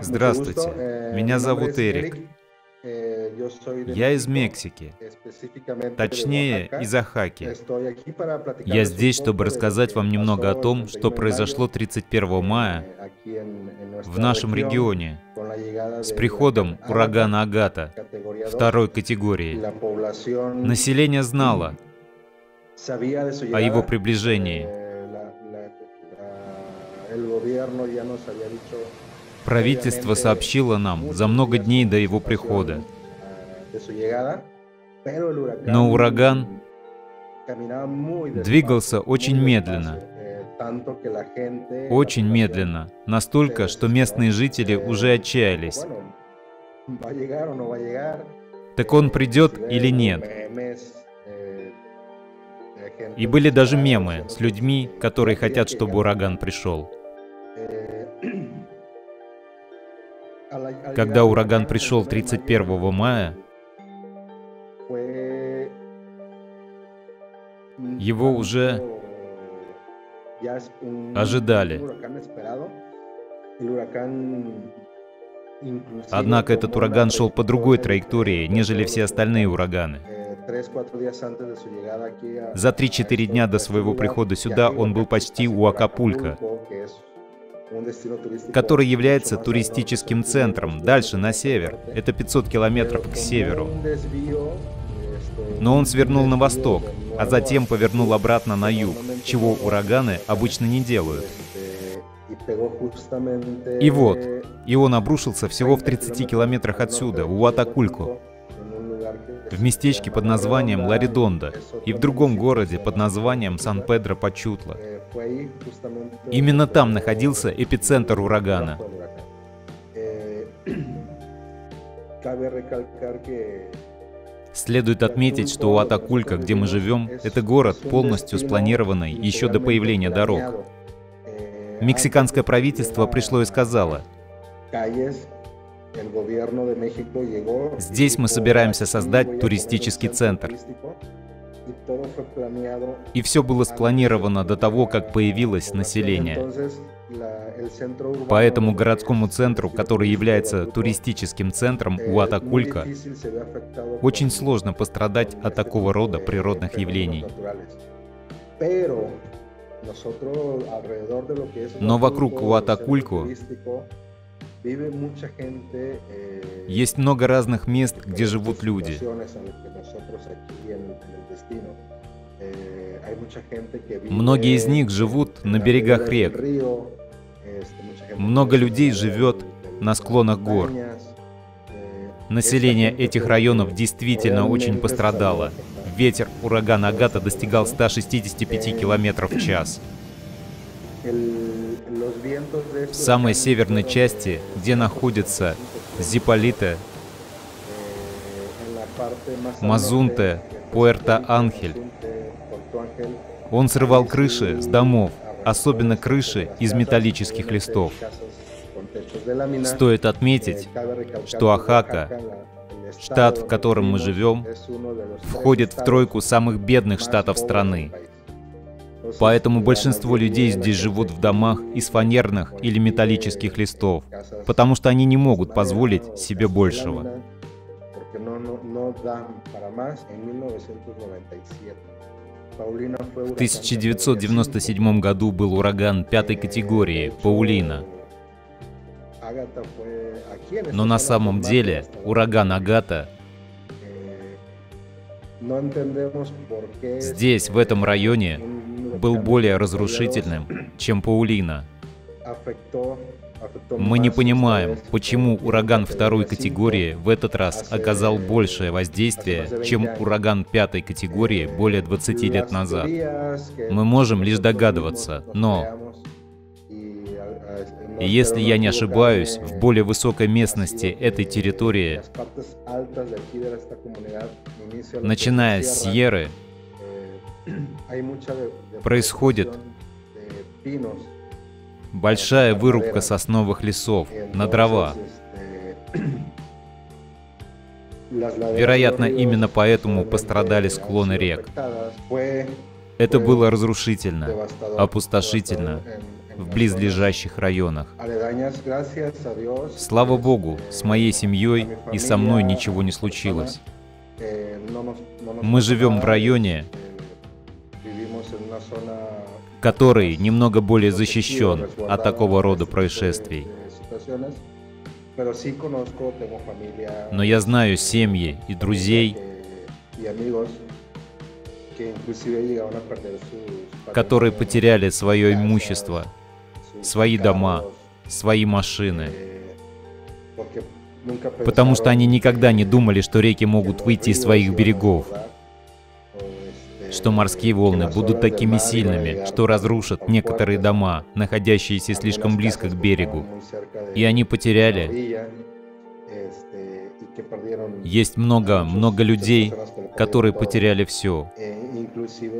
Здравствуйте, меня зовут Эрик. Я из Мексики, точнее из Ахаки. Я здесь, чтобы рассказать вам немного о том, что произошло 31 мая в нашем регионе с приходом урагана Агата второй категории. Население знало о его приближении. Правительство сообщило нам за много дней до его прихода. Но ураган двигался очень медленно. Очень медленно. Настолько, что местные жители уже отчаялись. Так он придет или нет? И были даже мемы с людьми, которые хотят, чтобы ураган пришел. Когда ураган пришел 31 мая, его уже ожидали. Однако этот ураган шел по другой траектории, нежели все остальные ураганы. За 3-4 дня до своего прихода сюда он был почти у Акапулька, который является туристическим центром, дальше на север. Это 500 километров к северу. Но он свернул на восток, а затем повернул обратно на юг, чего ураганы обычно не делают. И вот, и он обрушился всего в 30 километрах отсюда, у Атакульку, в местечке под названием Ларидонда и в другом городе под названием Сан-Педро-Пачутла. Именно там находился эпицентр урагана. Следует отметить, что у Атакулька, где мы живем, это город, полностью спланированный еще до появления дорог. Мексиканское правительство пришло и сказало, Здесь мы собираемся создать туристический центр. И все было спланировано до того, как появилось население. Поэтому городскому центру, который является туристическим центром у Атакулька, очень сложно пострадать от такого рода природных явлений. Но вокруг Уатакульку есть много разных мест, где живут люди. Многие из них живут на берегах рек. Много людей живет на склонах гор. Население этих районов действительно очень пострадало. Ветер урагана Агата достигал 165 км в час. В самой северной части, где находится Зиполита, Мазунте, Пуэрто-Анхель, он срывал крыши с домов, особенно крыши из металлических листов. Стоит отметить, что Ахака, штат, в котором мы живем, входит в тройку самых бедных штатов страны. Поэтому большинство людей здесь живут в домах из фанерных или металлических листов, потому что они не могут позволить себе большего. В 1997 году был ураган пятой категории «Паулина». Но на самом деле ураган Агата здесь, в этом районе, был более разрушительным, чем Паулина. Мы не понимаем, почему ураган второй категории в этот раз оказал большее воздействие, чем ураган пятой категории более 20 лет назад. Мы можем лишь догадываться, но... Если я не ошибаюсь, в более высокой местности этой территории, начиная с Сьерры, происходит большая вырубка сосновых лесов на дрова. Вероятно, именно поэтому пострадали склоны рек. Это было разрушительно, опустошительно в близлежащих районах. Слава Богу, с моей семьей и со мной ничего не случилось. Мы живем в районе, который немного более защищен от такого рода происшествий. Но я знаю семьи и друзей, которые потеряли свое имущество, свои дома, свои машины, потому что они никогда не думали, что реки могут выйти из своих берегов, что морские волны будут такими сильными, что разрушат некоторые дома, находящиеся слишком близко к берегу. И они потеряли. Есть много, много людей, которые потеряли все.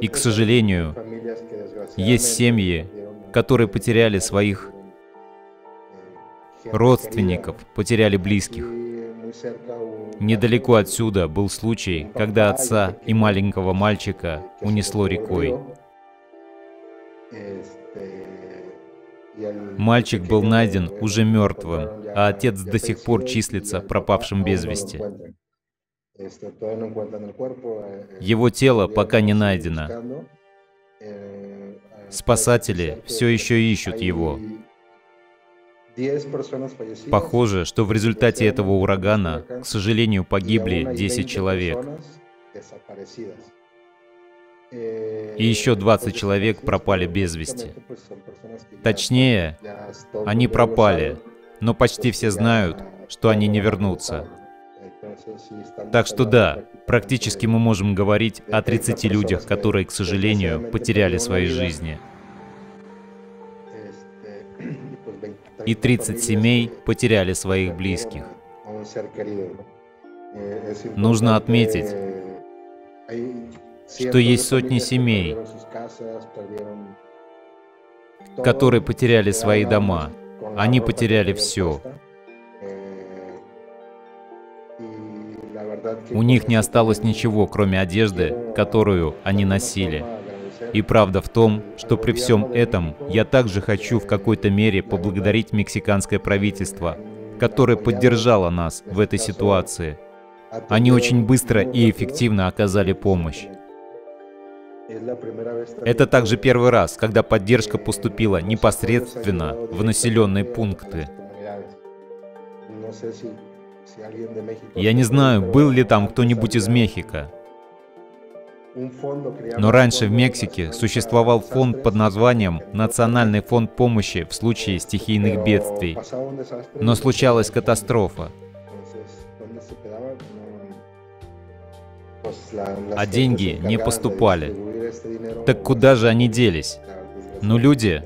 И, к сожалению, есть семьи, которые потеряли своих родственников, потеряли близких. Недалеко отсюда был случай, когда отца и маленького мальчика унесло рекой. Мальчик был найден уже мертвым, а отец до сих пор числится пропавшим без вести. Его тело пока не найдено. Спасатели все еще ищут его. Похоже, что в результате этого урагана, к сожалению, погибли 10 человек. И еще 20 человек пропали без вести. Точнее, они пропали, но почти все знают, что они не вернутся. Так что да, практически мы можем говорить о 30 людях, которые, к сожалению, потеряли свои жизни. И 30 семей потеряли своих близких. Нужно отметить, что есть сотни семей, которые потеряли свои дома. Они потеряли все. У них не осталось ничего, кроме одежды, которую они носили. И правда в том, что при всем этом я также хочу в какой-то мере поблагодарить мексиканское правительство, которое поддержало нас в этой ситуации. Они очень быстро и эффективно оказали помощь. Это также первый раз, когда поддержка поступила непосредственно в населенные пункты. Я не знаю, был ли там кто-нибудь из Мехико. Но раньше в Мексике существовал фонд под названием Национальный фонд помощи в случае стихийных бедствий. Но случалась катастрофа. А деньги не поступали. Так куда же они делись? Ну, люди,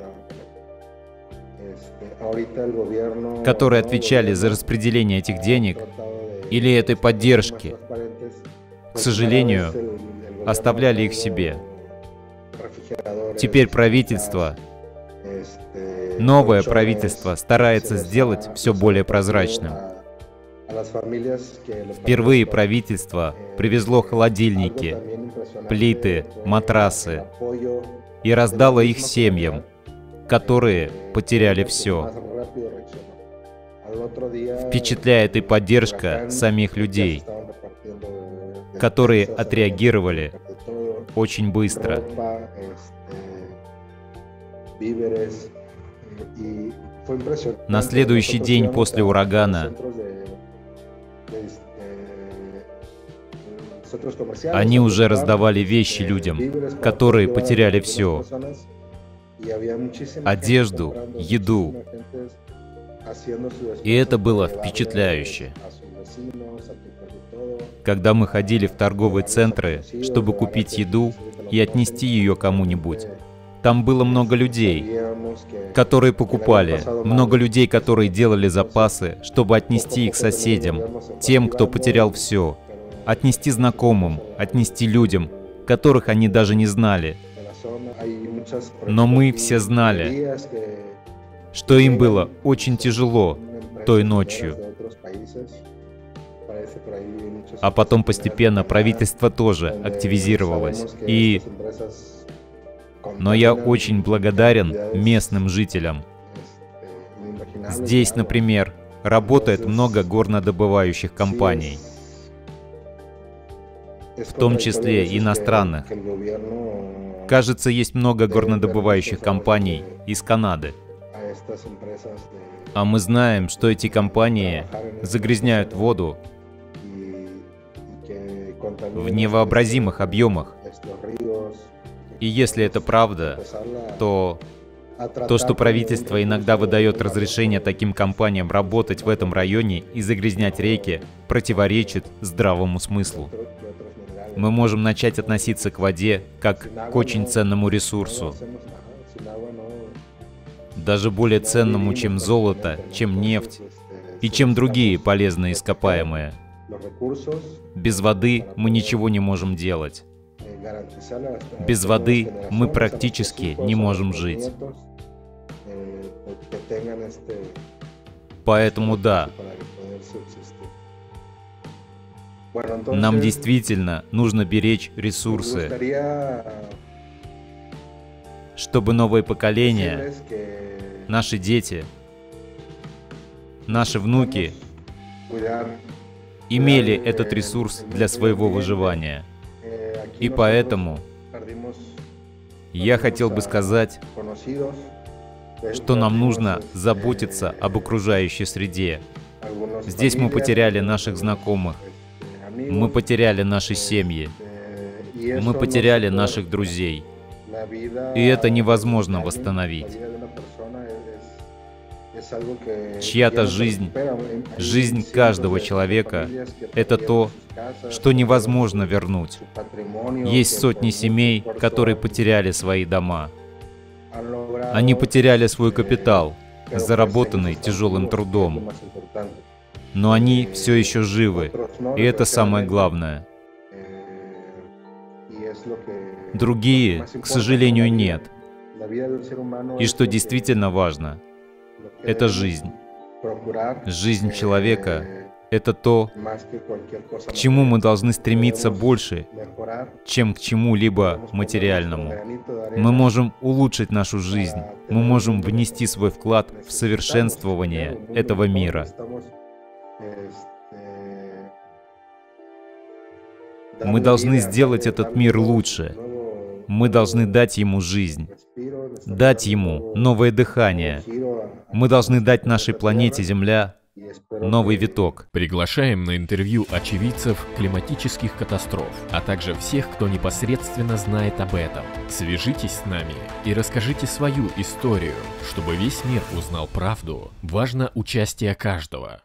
которые отвечали за распределение этих денег или этой поддержки, к сожалению, оставляли их себе. Теперь правительство, новое правительство старается сделать все более прозрачным. Впервые правительство привезло холодильники, плиты, матрасы и раздало их семьям, которые потеряли все. Впечатляет и поддержка самих людей, которые отреагировали очень быстро. На следующий день после урагана они уже раздавали вещи людям, которые потеряли все. Одежду, еду. И это было впечатляюще. Когда мы ходили в торговые центры, чтобы купить еду и отнести ее кому-нибудь, там было много людей, которые покупали, много людей, которые делали запасы, чтобы отнести их соседям, тем, кто потерял все, отнести знакомым, отнести людям, которых они даже не знали. Но мы все знали, что им было очень тяжело той ночью. А потом постепенно правительство тоже активизировалось. И Но я очень благодарен местным жителям. Здесь, например, работает много горнодобывающих компаний, в том числе иностранных. Кажется, есть много горнодобывающих компаний из Канады. А мы знаем, что эти компании загрязняют воду в невообразимых объемах. И если это правда, то то, что правительство иногда выдает разрешение таким компаниям работать в этом районе и загрязнять реки, противоречит здравому смыслу. Мы можем начать относиться к воде как к очень ценному ресурсу, даже более ценному, чем золото, чем нефть и чем другие полезные ископаемые. Без воды мы ничего не можем делать. Без воды мы практически не можем жить. Поэтому да, нам действительно нужно беречь ресурсы, чтобы новое поколение, наши дети, наши внуки имели этот ресурс для своего выживания. И поэтому я хотел бы сказать, что нам нужно заботиться об окружающей среде. Здесь мы потеряли наших знакомых, мы потеряли наши семьи, мы потеряли наших друзей. И это невозможно восстановить. Чья-то жизнь, жизнь каждого человека — это то, что невозможно вернуть. Есть сотни семей, которые потеряли свои дома. Они потеряли свой капитал, заработанный тяжелым трудом. Но они все еще живы, и это самое главное. Другие, к сожалению, нет. И что действительно важно, это жизнь. Жизнь человека — это то, к чему мы должны стремиться больше, чем к чему-либо материальному. Мы можем улучшить нашу жизнь, мы можем внести свой вклад в совершенствование этого мира. Мы должны сделать этот мир лучше. Мы должны дать ему жизнь, дать ему новое дыхание. Мы должны дать нашей планете Земля новый виток. Приглашаем на интервью очевидцев климатических катастроф, а также всех, кто непосредственно знает об этом. Свяжитесь с нами и расскажите свою историю, чтобы весь мир узнал правду. Важно участие каждого.